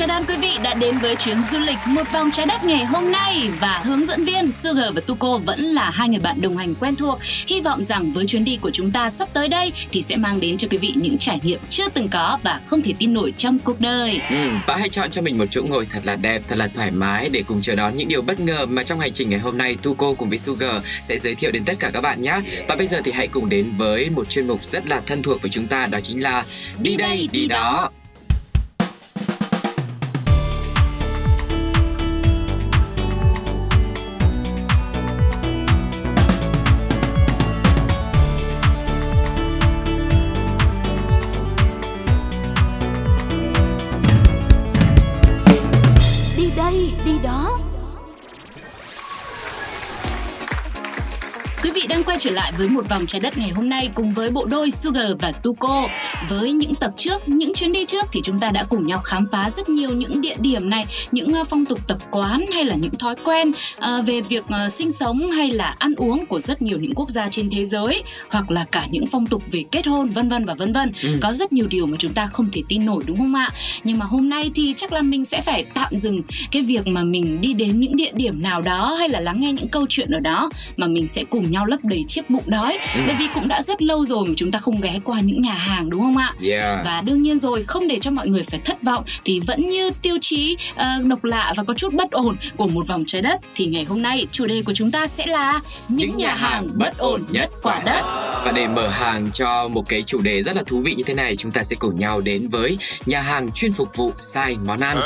Chào đón quý vị đã đến với chuyến du lịch một vòng trái đất ngày hôm nay và hướng dẫn viên Sugar và Tuko vẫn là hai người bạn đồng hành quen thuộc. Hy vọng rằng với chuyến đi của chúng ta sắp tới đây thì sẽ mang đến cho quý vị những trải nghiệm chưa từng có và không thể tin nổi trong cuộc đời. Ừ, và hãy chọn cho mình một chỗ ngồi thật là đẹp, thật là thoải mái để cùng chờ đón những điều bất ngờ mà trong hành trình ngày hôm nay Tuko cùng với Sugar sẽ giới thiệu đến tất cả các bạn nhé. Và bây giờ thì hãy cùng đến với một chuyên mục rất là thân thuộc với chúng ta đó chính là Đi đây, đi đó. đó. Trở lại với một vòng trái đất ngày hôm nay cùng với bộ đôi Sugar và Tuko. Với những tập trước, những chuyến đi trước thì chúng ta đã cùng nhau khám phá rất nhiều những địa điểm này, những ờ, phong tục tập quán hay là những thói quen ờ, về việc ờ, sinh sống hay là ăn uống của rất nhiều những quốc gia trên thế giới hoặc là cả những phong tục về kết hôn vân vân và vân vân. Ừ. Có rất nhiều điều mà chúng ta không thể tin nổi đúng không ạ? Nhưng mà hôm nay thì chắc là mình sẽ phải tạm dừng cái việc mà mình đi đến những địa điểm nào đó hay là lắng nghe những câu chuyện ở đó mà mình sẽ cùng nhau lấp đầy chiếc bụng đói Ừ. bởi vì cũng đã rất lâu rồi mà chúng ta không ghé qua những nhà hàng đúng không ạ Yeah. và đương nhiên rồi không để cho mọi người phải thất vọng thì vẫn như tiêu chí ờ, độc lạ và có chút bất ổn của một vòng trái đất thì ngày hôm nay chủ đề của chúng ta sẽ là những, nhà hàng bất ổn nhất quả đất Và để mở hàng cho một cái chủ đề rất là thú vị như thế này, chúng ta sẽ cùng nhau đến với nhà hàng chuyên phục vụ sai món ăn.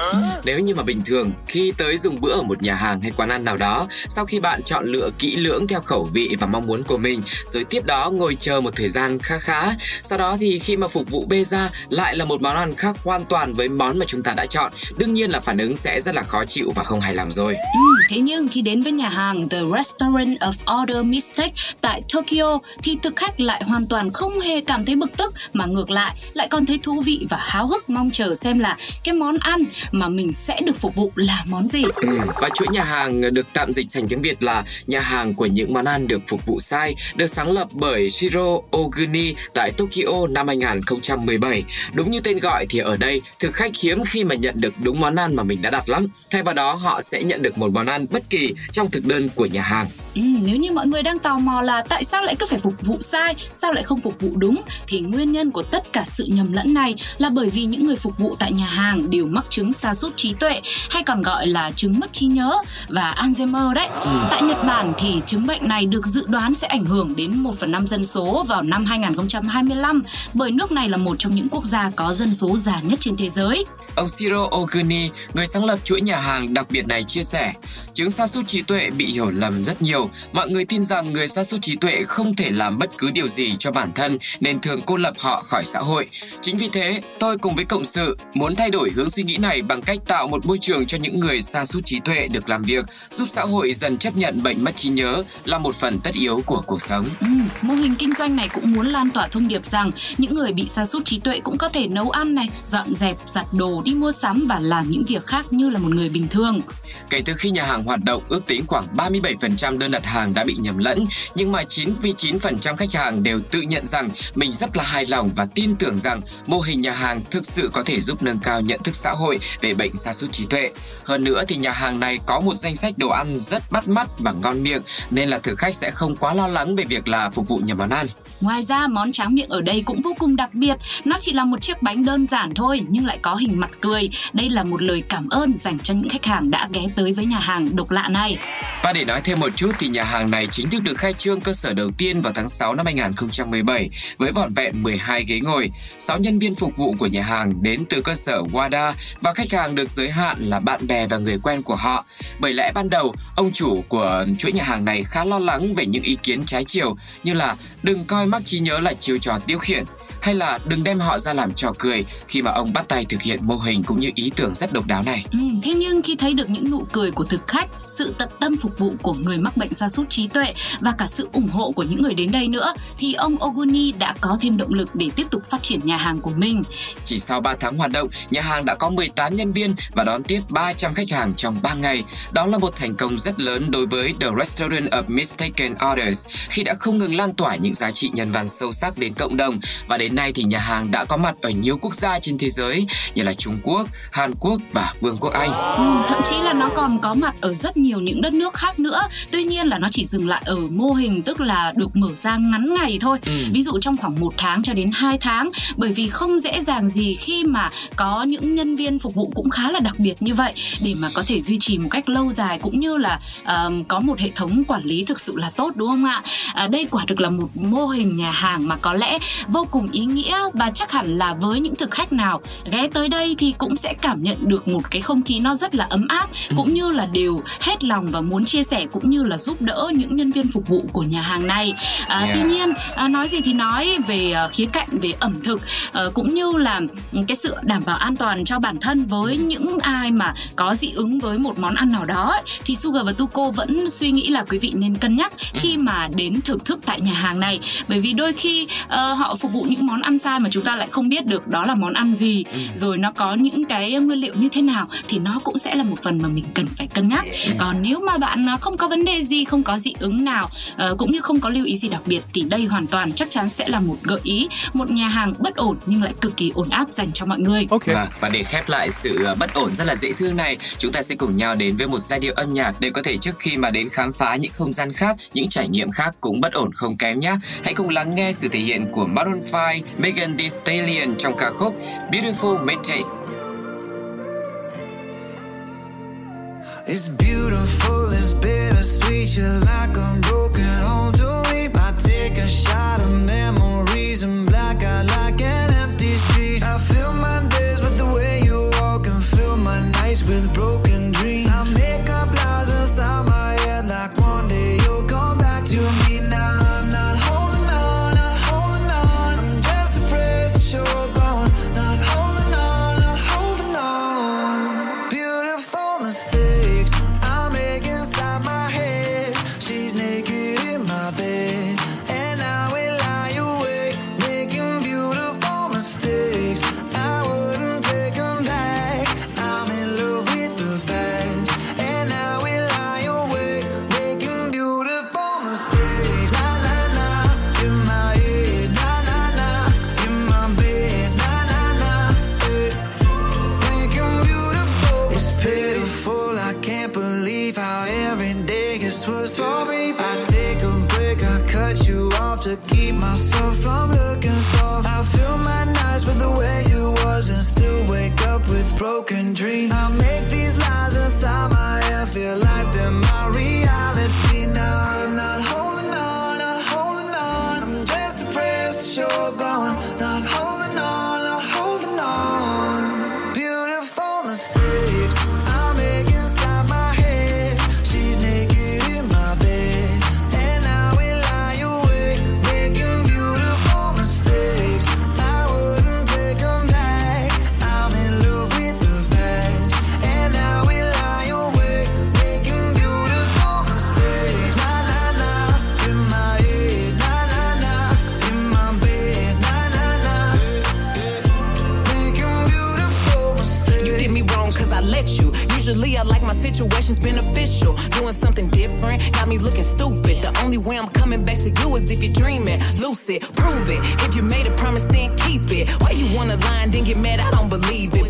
Nếu như mà bình thường khi tới dùng bữa ở một nhà hàng hay quán ăn nào đó, sau khi bạn chọn lựa kỹ lưỡng theo khẩu vị và mong muốn của mình, rồi tiếp đó ngồi chờ một thời gian khá khá, sau đó thì khi mà phục vụ bê ra lại là một món ăn khác hoàn toàn với món mà chúng ta đã chọn, đương nhiên là phản ứng sẽ rất là khó chịu và không hài lòng rồi. Ừ, thế nhưng khi đến với nhà hàng The Restaurant of Order Mistake tại Tokyo thì thực khách lại hoàn toàn không hề cảm thấy bực tức mà ngược lại lại còn thấy thú vị và háo hức mong chờ xem là cái món ăn mà mình sẽ được phục vụ là món gì. Ừ, và chuỗi nhà hàng được tạm dịch thành tiếng Việt là nhà hàng của những món ăn được phục vụ sai, được sáng lập bởi Shiro Oguni tại Tokyo năm 2017. Đúng như tên gọi thì ở đây, thực khách hiếm khi mà nhận được đúng món ăn mà mình đã đặt lắm. Thay vào đó, họ sẽ nhận được một món ăn bất kỳ trong thực đơn của nhà hàng. Ừ, nếu như mọi người đang tò mò là tại sao lại cứ phải phục vụ sai, sao lại không phục vụ đúng thì nguyên nhân của tất cả sự nhầm lẫn này là bởi vì những người phục vụ tại nhà hàng đều mắc chứng sa sút trí tuệ hay còn gọi là chứng mất trí nhớ và Alzheimer đấy. Tại Nhật Bản thì chứng bệnh này được dự đoán sẽ ảnh hưởng đến 1 phần 5 dân số vào năm 2025 bởi nước này là một trong những quốc gia có dân số già nhất trên thế giới. Ông Shiro Oguni, người sáng lập chuỗi nhà hàng đặc biệt này chia sẻ, chứng sa sút trí tuệ bị hiểu lầm rất nhiều. Mọi người tin rằng người sa sút trí tuệ không thể làm bất cứ điều gì cho bản thân nên thường cô lập họ khỏi xã hội. Chính vì thế, tôi cùng với cộng sự muốn thay đổi hướng suy nghĩ này bằng cách tạo một môi trường cho những người sa sút trí tuệ được làm việc, giúp xã hội dần chấp nhận bệnh mất trí nhớ là một phần tất yếu của cuộc sống. Ừ, mô hình kinh doanh này cũng muốn lan tỏa thông điệp rằng những người bị sa sút trí tuệ cũng có thể nấu ăn này, dọn dẹp, giặt đồ, đi mua sắm và làm những việc khác như là một người bình thường. Kể từ khi nhà hàng hoạt động, ước tính khoảng 37% đơn đặt hàng đã bị nhầm lẫn, nhưng mà 99% khách hàng đều tự nhận rằng mình rất là hài lòng và tin tưởng rằng mô hình nhà hàng thực sự có thể giúp nâng cao nhận thức xã hội về bệnh sa sút trí tuệ. Hơn nữa thì nhà hàng này có một danh sách đồ ăn rất bắt mắt và ngon miệng nên là thực khách sẽ không quá lo lắng về việc là phục vụ nhà món ăn. Ngoài ra, món tráng miệng ở đây cũng vô cùng đặc biệt. Nó chỉ là một chiếc bánh đơn giản thôi nhưng lại có hình mặt cười. Đây là một lời cảm ơn dành cho những khách hàng đã ghé tới với nhà hàng độc lạ này. Và để nói thêm một chút thì nhà hàng này chính thức được khai trương cơ sở đầu tiên vào tháng 6 năm 2017 với vỏn vẹn 12 ghế ngồi. 6 nhân viên phục vụ của nhà hàng đến từ cơ sở Wada và khách hàng được giới hạn là bạn bè và người quen của họ. Bởi lẽ ban đầu, ông chủ của chuỗi nhà hàng này khá lo lắng về những ý kiến trái chiều như là đừng coi mắc trí nhớ lại chiêu trò tiêu khiển hay là đừng đem họ ra làm trò cười khi mà ông bắt tay thực hiện mô hình cũng như ý tưởng rất độc đáo này. Ừ, thế nhưng khi thấy được những nụ cười của thực khách, sự tận tâm phục vụ của người mắc bệnh sa sút trí tuệ và cả sự ủng hộ của những người đến đây nữa thì ông Oguni đã có thêm động lực để tiếp tục phát triển nhà hàng của mình. Chỉ sau 3 tháng hoạt động, nhà hàng đã có 18 nhân viên và đón tiếp 300 khách hàng trong 3 ngày. Đó là một thành công rất lớn đối với The Restaurant of Mistaken Orders khi đã không ngừng lan tỏa những giá trị nhân văn sâu sắc đến cộng đồng và đến nay thì nhà hàng đã có mặt ở nhiều quốc gia trên thế giới như là Trung Quốc, Hàn Quốc và Vương quốc Anh. Ừ, thậm chí là nó còn có mặt ở rất nhiều những đất nước khác nữa. Tuy nhiên là nó chỉ dừng lại ở mô hình tức là được mở ra ngắn ngày thôi. Ừ. Ví dụ trong khoảng một tháng cho đến 2 tháng bởi vì không dễ dàng gì khi mà có những nhân viên phục vụ cũng khá là đặc biệt như vậy để mà có thể duy trì một cách lâu dài cũng như là uh, có một hệ thống quản lý thực sự là tốt đúng không ạ? À, đây quả thực là một mô hình nhà hàng mà có lẽ vô cùng ý nghĩa và chắc hẳn là với những thực khách nào ghé tới đây thì cũng sẽ cảm nhận được một cái không khí nó rất là ấm áp cũng như là đều hết lòng và muốn chia sẻ cũng như là giúp đỡ những nhân viên phục vụ của nhà hàng này. À, yeah. Tuy nhiên à, nói gì thì nói về uh, khía cạnh về ẩm thực uh, cũng như là cái sự đảm bảo an toàn cho bản thân với ừ. những ai mà có dị ứng với một món ăn nào đó thì Sugar và Tuko vẫn suy nghĩ là quý vị nên cân nhắc ừ. khi mà đến thưởng thức tại nhà hàng này bởi vì đôi khi uh, họ phục vụ những món ăn sai mà chúng ta lại không biết được đó là món ăn gì ừ. rồi nó có những cái nguyên liệu như thế nào thì nó cũng sẽ là một phần mà mình cần phải cân nhắc ừ. còn nếu mà bạn không có vấn đề gì không có dị ứng nào uh, cũng như không có lưu ý gì đặc biệt thì đây hoàn toàn chắc chắn sẽ là một gợi ý một nhà hàng bất ổn nhưng lại cực kỳ ổn áp dành cho mọi người. Ok. Và, và để khép lại sự ờ, bất ổn rất là dễ thương này, chúng ta sẽ cùng nhau đến với một giai điệu âm nhạc để có thể trước khi mà đến khám phá những không gian khác, những trải nghiệm khác cũng bất ổn không kém nhé. Hãy cùng lắng nghe sự thể hiện của Maroon 5, Megan Thee Stallion trong ca khúc Beautiful Made Taste. It's beautiful, it's bittersweet. You're like a broken if you're dreaming. Lucid, prove it. If you made a promise, then keep it. Why you wanna lie and then get mad? I don't believe it.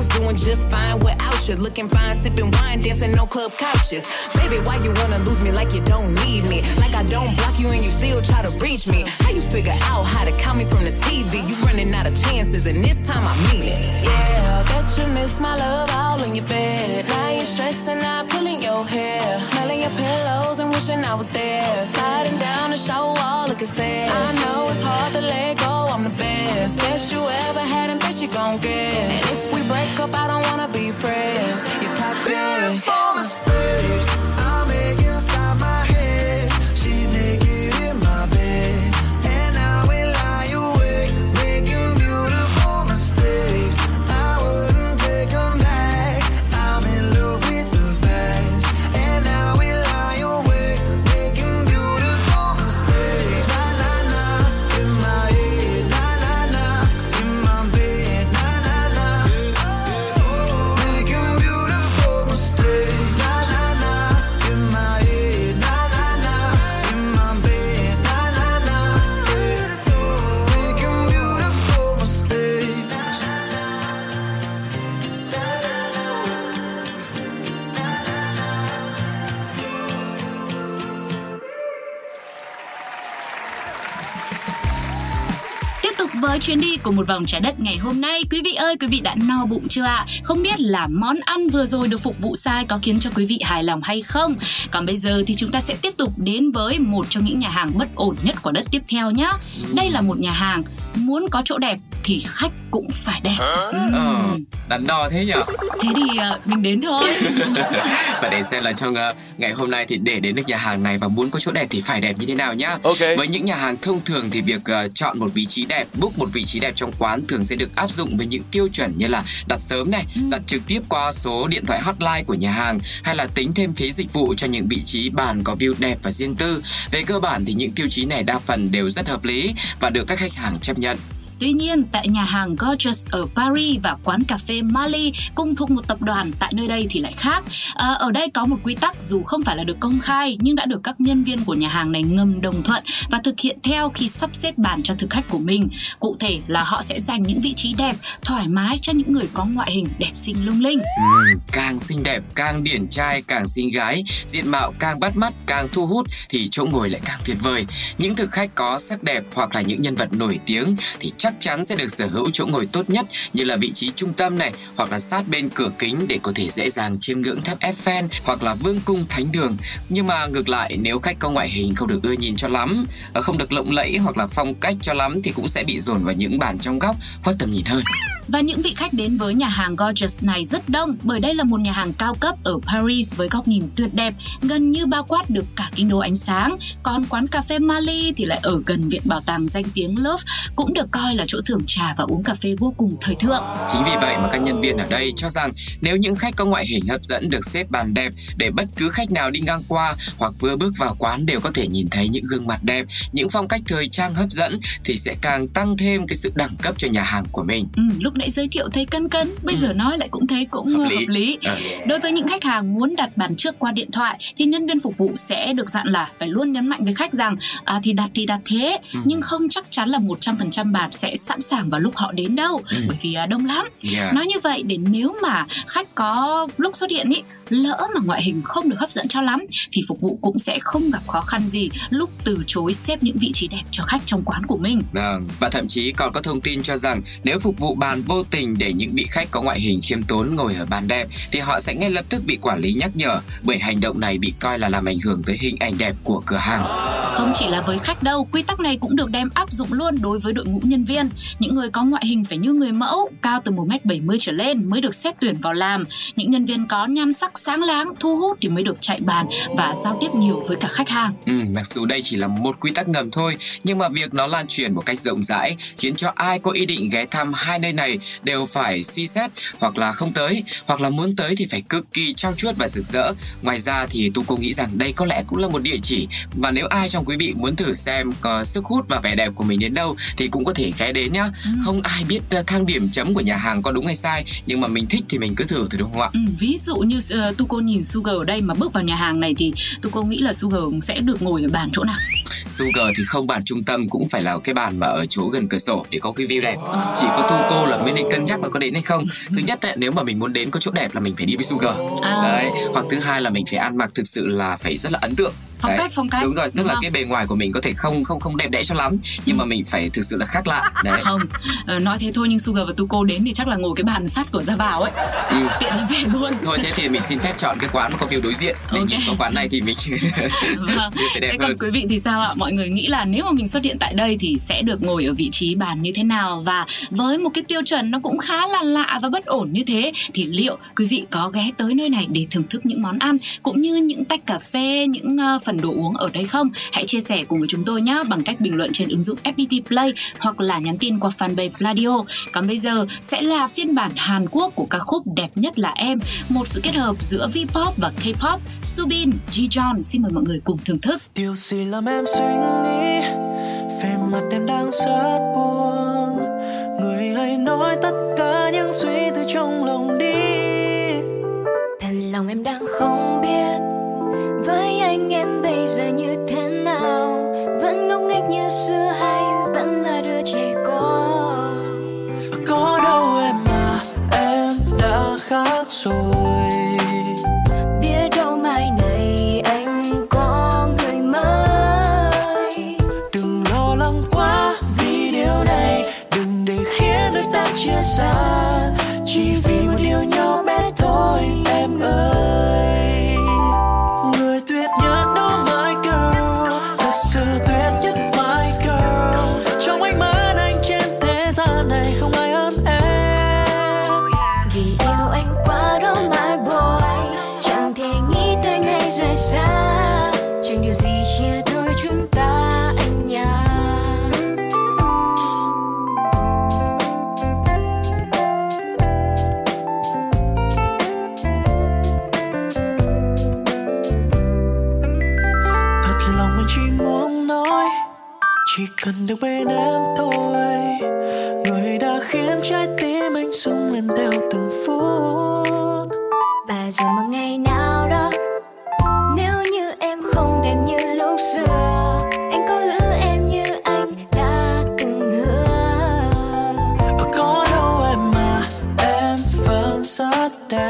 Was doing just fine without you. Looking fine, sipping wine, dancing on club couches. Baby, why you wanna lose me like you don't need me? Like I don't block you and you still try to reach me. How you figure out how to call me from the TV? You running out of chances, and this time I mean it. Yeah, bet you miss my love all in your bed. Now you're stressing out, pulling your hair, smelling your pillows and wishing I was there. Sliding down the shower wall, looking sad. I know it's hard to let go. I'm the best, best you ever had, and best you gon' get. And if we break up, I don't wanna be friends. You're toxic. Của một vòng trái đất ngày hôm nay. Quý vị ơi, quý vị đã no bụng chưa ạ? À? Không biết là món ăn vừa rồi được phục vụ sai có khiến cho quý vị hài lòng hay không? Còn bây giờ thì chúng ta sẽ tiếp tục đến với một trong những nhà hàng bất ổn nhất của đất tiếp theo nhé. Đây là một nhà hàng muốn có chỗ đẹp thì khách cũng phải đẹp. Uhm. Ờ, đắn đo thế nhỉ? Thế thì uh, mình đến thôi. và để xem là trong uh, ngày hôm nay thì để đến được nhà hàng này và muốn có chỗ đẹp thì phải đẹp như thế nào nhá. Ok. Với những nhà hàng thông thường thì việc uh, chọn một vị trí đẹp, book một vị trí đẹp trong quán thường sẽ được áp dụng với những tiêu chuẩn như là đặt sớm này, ừ. đặt trực tiếp qua số điện thoại hotline của nhà hàng hay là tính thêm phí dịch vụ cho những vị trí bàn có view đẹp và riêng tư. Về cơ bản thì những tiêu chí này đa phần đều rất hợp lý và được các khách hàng chấp nhận. Tuy nhiên, tại nhà hàng Gorgeous ở Paris và quán cà phê Mali cùng thuộc một tập đoàn tại nơi đây thì lại khác. À, ở đây có một quy tắc dù không phải là được công khai nhưng đã được các nhân viên của nhà hàng này ngầm đồng thuận và thực hiện theo khi sắp xếp bàn cho thực khách của mình. Cụ thể là họ sẽ dành những vị trí đẹp, thoải mái cho những người có ngoại hình đẹp xinh lung linh. Ừ, càng xinh đẹp, càng điển trai, càng xinh gái, diện mạo càng bắt mắt, càng thu hút thì chỗ ngồi lại càng tuyệt vời. Những thực khách có sắc đẹp hoặc là những nhân vật nổi tiếng thì chắc chắc chắn sẽ được sở hữu chỗ ngồi tốt nhất như là vị trí trung tâm này hoặc là sát bên cửa kính để có thể dễ dàng chiêm ngưỡng tháp Eiffel hoặc là vương cung thánh đường. Nhưng mà ngược lại nếu khách có ngoại hình không được ưa nhìn cho lắm, ờ, không được lộng lẫy hoặc là phong cách cho lắm thì cũng sẽ bị dồn vào những bàn trong góc khuất tầm nhìn hơn. Và những vị khách đến với nhà hàng Gorgeous này rất đông bởi đây là một nhà hàng cao cấp ở Paris với góc nhìn tuyệt đẹp, gần như bao quát được cả kinh đô ánh sáng. Còn quán cà phê Mali thì lại ở gần viện bảo tàng danh tiếng Louvre, cũng được coi là chỗ thưởng trà và uống cà phê vô cùng thời thượng. Chính vì vậy mà các nhân viên ở đây cho rằng nếu những khách có ngoại hình hấp dẫn được xếp bàn đẹp để bất cứ khách nào đi ngang qua hoặc vừa bước vào quán đều có thể nhìn thấy những gương mặt đẹp, những phong cách thời trang hấp dẫn thì sẽ càng tăng thêm cái sự đẳng cấp cho nhà hàng của mình. Ừ, lúc nãy giới thiệu thấy cân cân bây ừ. giờ nói lại cũng thấy cũng hợp lý, hợp lý. À. đối với những khách hàng muốn đặt bàn trước qua điện thoại thì nhân viên phục vụ sẽ được dặn là phải luôn nhấn mạnh với khách rằng à, thì đặt thì đặt thế ừ. nhưng không chắc chắn là 100% bàn sẽ sẵn sàng vào lúc họ đến đâu ừ. bởi vì à, đông lắm yeah. nói như vậy để nếu mà khách có lúc xuất hiện ý lỡ mà ngoại hình không được hấp dẫn cho lắm thì phục vụ cũng sẽ không gặp khó khăn gì lúc từ chối xếp những vị trí đẹp cho khách trong quán của mình. Vâng, và thậm chí còn có thông tin cho rằng nếu phục vụ bàn vô tình để những vị khách có ngoại hình khiêm tốn ngồi ở bàn đẹp thì họ sẽ ngay lập tức bị quản lý nhắc nhở bởi hành động này bị coi là làm ảnh hưởng tới hình ảnh đẹp của cửa hàng. Không chỉ là với khách đâu, quy tắc này cũng được đem áp dụng luôn đối với đội ngũ nhân viên. Những người có ngoại hình phải như người mẫu, cao từ 1m70 trở lên mới được xét tuyển vào làm. Những nhân viên có nhan sắc sáng láng, thu hút thì mới được chạy bàn và giao tiếp nhiều với cả khách hàng. Ừ, mặc dù đây chỉ là một quy tắc ngầm thôi, nhưng mà việc nó lan truyền một cách rộng rãi khiến cho ai có ý định ghé thăm hai nơi này đều phải suy xét hoặc là không tới, hoặc là muốn tới thì phải cực kỳ trao chuốt và rực rỡ. Ngoài ra thì tu cô nghĩ rằng đây có lẽ cũng là một địa chỉ và nếu ai trong quý vị muốn thử xem có sức hút và vẻ đẹp của mình đến đâu thì cũng có thể ghé đến nhá. Ừ. Không ai biết ờ, thang điểm chấm của nhà hàng có đúng hay sai, nhưng mà mình thích thì mình cứ thử thôi đúng không ạ? Ừ, ví dụ như uh, tu cô nhìn Sugar ở đây mà bước vào nhà hàng này thì tu cô nghĩ là Sugar sẽ được ngồi ở bàn chỗ nào? Sugar thì không bàn trung tâm cũng phải là cái bàn mà ở chỗ gần cửa sổ để có cái view đẹp. Ừ. Chỉ có tu cô là mới nên cân nhắc là có đến hay không. Thứ nhất ấy, nếu mà mình muốn đến có chỗ đẹp là mình phải đi với Sugar. À. Đấy. Hoặc thứ hai là mình phải ăn mặc thực sự là phải rất là ấn tượng phong cách phong cách đúng rồi tức đúng là không? cái bề ngoài của mình có thể không không không đẹp đẽ cho lắm nhưng ừ. mà mình phải thực sự là khác lạ đấy không ờ, nói thế thôi nhưng Sugar và Tuko đến thì chắc là ngồi cái bàn sắt của ra vào ấy ừ. tiện là về luôn thôi thế thì mình xin phép chọn cái quán mà có view đối diện để okay. nhìn có quán này thì mình vâng. sẽ đẹp thế hơn còn quý vị thì sao ạ mọi người nghĩ là nếu mà mình xuất hiện tại đây thì sẽ được ngồi ở vị trí bàn như thế nào và với một cái tiêu chuẩn nó cũng khá là lạ và bất ổn như thế thì liệu quý vị có ghé tới nơi này để thưởng thức những món ăn cũng như những tách cà phê những uh, phần đồ uống ở đây không? Hãy chia sẻ cùng với chúng tôi nhé bằng cách bình luận trên ứng dụng FPT Play hoặc là nhắn tin qua fanpage Pladio. Còn bây giờ sẽ là phiên bản Hàn Quốc của ca khúc Đẹp nhất là em, một sự kết hợp giữa V-pop và K-pop. Subin, Ji-jeon xin mời mọi người cùng thưởng thức. Điều gì làm em suy nghĩ về mặt em đang rất buồn người hãy nói tất cả những suy tư trong lòng đi thật lòng em đang không vẫn rất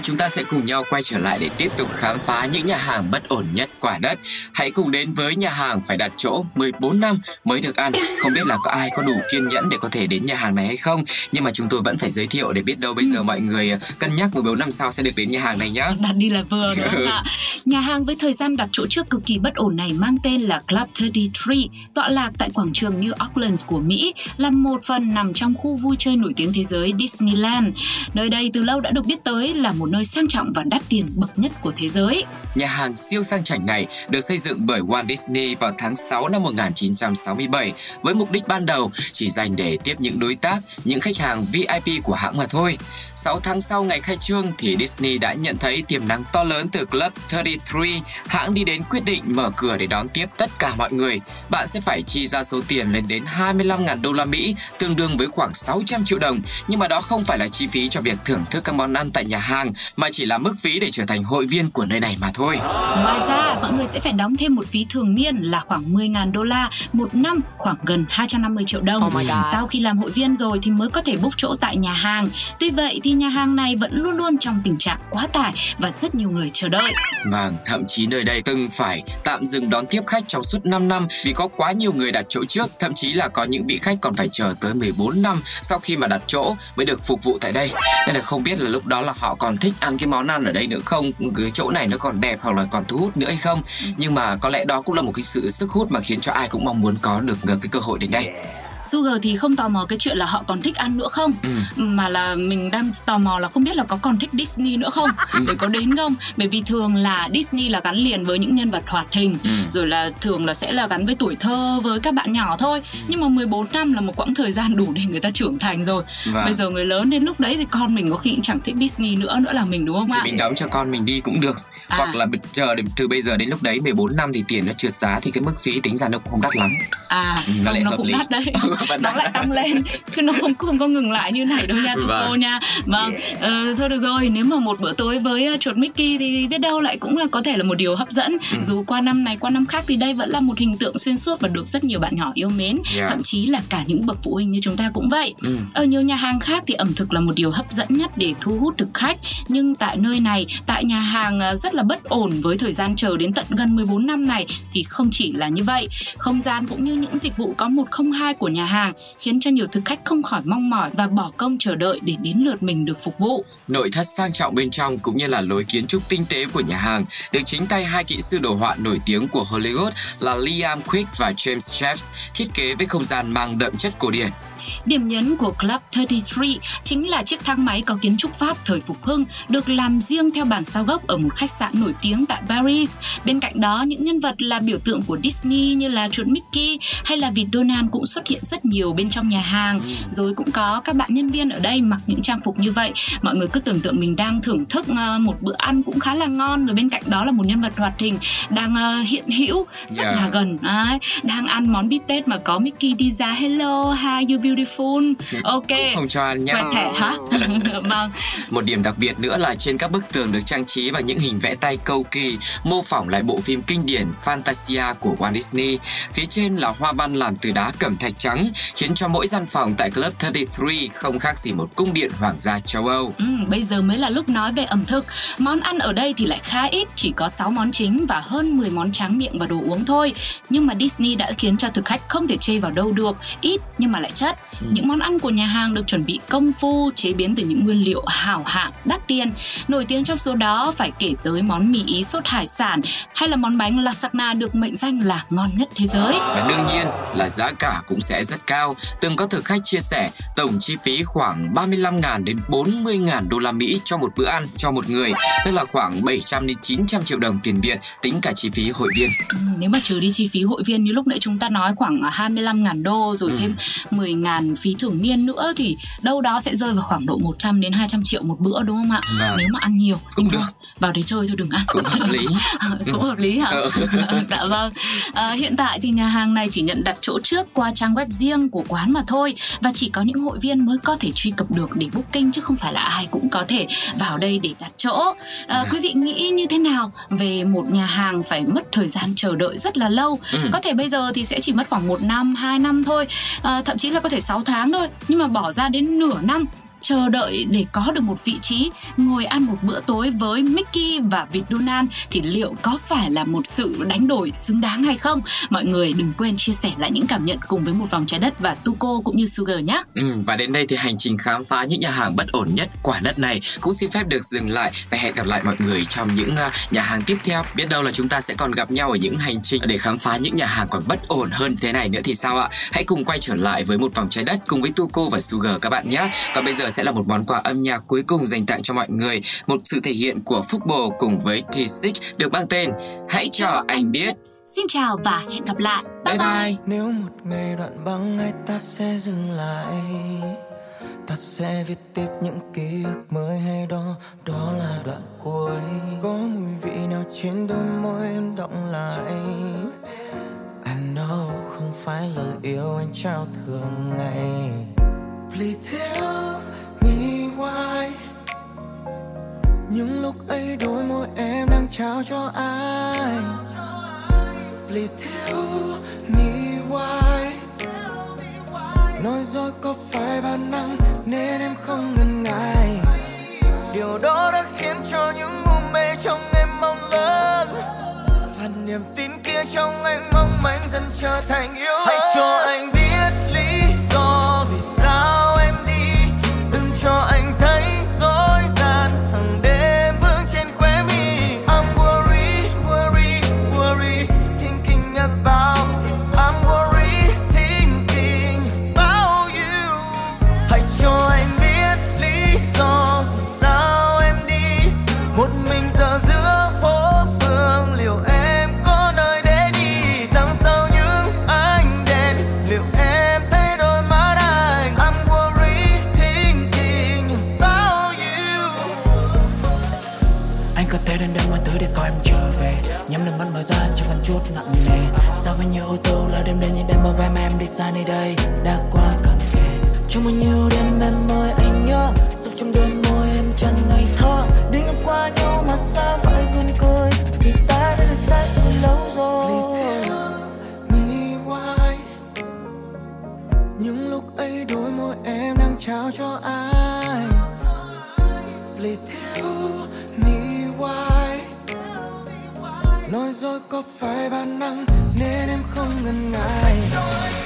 giờ chúng ta sẽ cùng nhau quay trở lại để tiếp tục khám phá những nhà hàng bất ổn nhất quả đất. Hãy cùng đến với nhà hàng phải đặt chỗ 14 năm mới được ăn. Không biết là có ai có đủ kiên nhẫn để có thể đến nhà hàng này hay không, nhưng mà chúng tôi vẫn phải giới thiệu để biết đâu bây giờ mọi người cân nhắc 14 năm sau sẽ được đến nhà hàng này nhá. đặt đi là vừa không ạ? Nhà hàng với thời gian đặt chỗ trước cực kỳ bất ổn này mang tên là Club 33, tọa lạc tại quảng trường New Orleans của Mỹ, là một phần nằm trong khu vui chơi nổi tiếng thế giới Disneyland. Nơi đây từ lâu đã được biết tới là một nơi sang trọng và đắt tiền bậc nhất của thế giới. Nhà hàng siêu sang chảnh này được xây dựng bởi Walt Disney vào tháng 6 năm 1967 với mục đích ban đầu chỉ dành để tiếp những đối tác, những khách hàng VIP của hãng mà thôi. 6 tháng sau ngày khai trương thì Disney đã nhận thấy tiềm năng to lớn từ Club 33, hãng đi đến quyết định mở cửa để đón tiếp tất cả mọi người. Bạn sẽ phải chi ra số tiền lên đến 25.000 đô la Mỹ, tương đương với khoảng 600 triệu đồng, nhưng mà đó không phải là chi phí cho việc thưởng thức các món ăn tại nhà hàng mà chỉ là mức phí để trở thành hội viên của nơi này mà thôi. Ngoài ra, mọi người sẽ phải đóng thêm một phí thường niên là khoảng 10.000 đô la một năm, khoảng gần 250 triệu đồng. Oh. Sau khi làm hội viên rồi thì mới có thể book chỗ tại nhà hàng. Tuy vậy thì nhà hàng này vẫn luôn luôn trong tình trạng quá tải và rất nhiều người chờ đợi. Vâng, thậm chí nơi đây từng phải tạm dừng đón tiếp khách trong suốt 5 năm vì có quá nhiều người đặt chỗ trước, thậm chí là có những vị khách còn phải chờ tới 14 năm sau khi mà đặt chỗ mới được phục vụ tại đây. Nên là không biết là lúc đó là họ còn thích ăn cái món ăn ở đây nữa không, cái chỗ này nó còn đẹp hoặc là còn thu hút nữa hay không. Nhưng mà có lẽ đó cũng là một cái sự sức hút mà khiến cho ai cũng mong muốn có được cái cơ hội đến đây. Sugar thì không tò mò cái chuyện là họ còn thích ăn nữa không Ừ. Mà là mình đang tò mò là không biết là có còn thích Disney nữa không Để có đến không Bởi vì thường là Disney là gắn liền với những nhân vật hoạt hình Ừ. Rồi là thường là sẽ là gắn với tuổi thơ với các bạn nhỏ thôi Ừ. Nhưng mà 14 năm là một quãng thời gian đủ để người ta trưởng thành rồi Vâng. Bây giờ người lớn đến lúc đấy thì con mình có khi cũng chẳng thích Disney nữa nữa là mình đúng không thì ạ mình đóng cho con mình đi cũng được À. hoặc là chờ từ bây giờ đến lúc đấy 14 năm thì tiền nó trượt giá thì cái mức phí tính ra nó cũng không đắt lắm À Ừ, không, nó cũng lý. đắt đấy Ừ. nó lại tăng lên chứ nó không không có ngừng lại như này đâu nha thưa Vâng. cô nha vâng ờ, thôi được rồi nếu mà một bữa tối với ờ, chuột Mickey thì biết đâu lại cũng là có thể là một điều hấp dẫn Ừ. dù qua năm này qua năm khác thì đây vẫn là một hình tượng xuyên suốt và được rất nhiều bạn nhỏ yêu mến Yeah. thậm chí là cả những bậc phụ huynh như chúng ta cũng vậy Ừ. ở nhiều nhà hàng khác thì ẩm thực là một điều hấp dẫn nhất để thu hút được khách nhưng tại nơi này tại nhà hàng ờ, rất là bất ổn với thời gian chờ đến tận gần 14 năm này thì không chỉ là như vậy không gian cũng như những dịch vụ có 102 của nhà hàng, khiến cho nhiều thực khách không khỏi mong mỏi và bỏ công chờ đợi để đến lượt mình được phục vụ Nội thất sang trọng bên trong cũng như là lối kiến trúc tinh tế của nhà hàng được chính tay hai kỹ sư đồ họa nổi tiếng của Hollywood là Liam Quick và James Chaps thiết kế với không gian mang đậm chất cổ điển. Điểm nhấn của Club 33 chính là chiếc thang máy có kiến trúc Pháp thời phục hưng được làm riêng theo bản sao gốc ở một khách sạn nổi tiếng tại Paris. Bên cạnh đó, những nhân vật là biểu tượng của Disney như là chuột Mickey hay là vịt Donald cũng xuất hiện rất nhiều bên trong nhà hàng. Rồi cũng có các bạn nhân viên ở đây mặc những trang phục như vậy. Mọi người cứ tưởng tượng mình đang thưởng thức ờ, một bữa ăn cũng khá là ngon rồi bên cạnh đó là một nhân vật hoạt hình đang ờ, hiện hữu rất Yeah. là gần đấy, đang ăn món bít tết mà có Mickey đi ra hello hi you beautiful ok Cũng không cho ăn nhá. quẹt thẻ hả vâng Một điểm đặc biệt nữa là trên các bức tường được trang trí bằng những hình vẽ tay cầu kỳ, mô phỏng lại bộ phim kinh điển Fantasia của Walt Disney. Phía trên là hoa văn làm từ đá cẩm thạch trắng, khiến cho mỗi gian phòng tại Club 33 không khác gì một cung điện hoàng gia châu Âu. Ừ, bây giờ mới là lúc nói về ẩm thực. Món ăn ở đây thì lại khá ít, chỉ có 6 món chính và hơn 10 món tráng miệng và đồ uống thôi. Nhưng mà Disney đã khiến cho thực khách không thể chê vào đâu được, ít nhưng mà lại chất. Những món ăn của nhà hàng được chuẩn bị công phu, chế biến từ những nguyên liệu hảo hạng, đắt tiền. Nổi tiếng trong số đó phải kể tới món mì ý sốt hải sản hay là món bánh lasagna được mệnh danh là ngon nhất thế giới. Và đương nhiên là giá cả cũng sẽ rất cao. Từng có thực khách chia sẻ tổng chi phí khoảng 35.000 đến 40.000 đô la Mỹ cho một bữa ăn cho một người, tức là khoảng 700 đến 900 triệu đồng tiền Việt tính cả chi phí hội viên. Ừ, nếu mà trừ đi chi phí hội viên như lúc nãy chúng ta nói khoảng 25.000 đô rồi Ừ. thêm 10.000 phí thường niên nữa thì đâu đó sẽ rơi vào khoảng độ 100 đến 200 triệu một bữa đúng không ạ? Vâng. Nếu mà ăn nhiều Cũng được. vào đấy chơi thôi đừng ăn. Cũng hợp lý. cũng hợp lý hả? Ừ. dạ vâng. À, hiện tại thì nhà hàng này chỉ nhận đặt chỗ trước qua trang web riêng của quán mà thôi và chỉ có những hội viên mới có thể truy cập được để booking chứ không phải là ai cũng có thể vào đây để đặt chỗ. À, quý vị nghĩ như thế nào về một nhà hàng phải mất thời gian chờ đợi rất là lâu? Ừ. Có thể bây giờ thì sẽ chỉ mất khoảng một năm, hai năm thôi, à, thậm chí là có thể 6 tháng thôi, nhưng mà bỏ ra đến nửa năm chờ đợi để có được một vị trí ngồi ăn một bữa tối với Mickey và vịt Donald thì liệu có phải là một sự đánh đổi xứng đáng hay không? Mọi người đừng quên chia sẻ lại những cảm nhận cùng với một vòng trái đất và Tuco cũng như Sugar nhé. Ừ, và đến đây thì hành trình khám phá những nhà hàng bất ổn nhất quả đất này cũng xin phép được dừng lại và hẹn gặp lại mọi người trong những à, nhà hàng tiếp theo. Biết đâu là chúng ta sẽ còn gặp nhau ở những hành trình để khám phá những nhà hàng còn bất ổn hơn thế này nữa thì sao ạ? Hãy cùng quay trở lại với một vòng trái đất cùng với Tuco và Sugar các bạn nhé. Còn bây giờ sẽ là một món quà âm nhạc cuối cùng dành tặng cho mọi người, một sự thể hiện của Phúc Bồ cùng với T6 được mang tên Hãy cho anh biết. Xin chào và hẹn gặp lại. Bye bye. Nếu một ngày đoạn băng ấy ta sẽ dừng lại. Ta sẽ viết tiếp những ký ức mới hay đó. Đó là đoạn cuối. Có mùi vị nào trên đôi môi em động lại? I know không phải lời yêu anh trao thường ngày. Please tell why Những lúc ấy đôi môi em đang trao cho ai? Please tell me why Nói dối có phải bản năng nên em không ngần ngại? Điều đó đã khiến cho những ngu mê trong em mong lớn. Và niềm tin kia trong anh mong manh dần trở thành yêu Hãy cho anh biết em đừng mắt mở ra cho còn chút nặng nề. Sao bao nhiêu ô tô là đêm đến những đêm bao vai mà em đi xa nơi đây? Đã qua cận kề. Trong bao nhiêu đêm em mời anh nhớ. Sắp trong đôi môi em chẳng ngày thơ? Đi ngang qua nhau mà sao phải vươn cười vì ta đã được xa từ lâu rồi. Những lúc ấy đôi môi em đang trao cho ai? Có phải bản năng nên em không ngần ngại?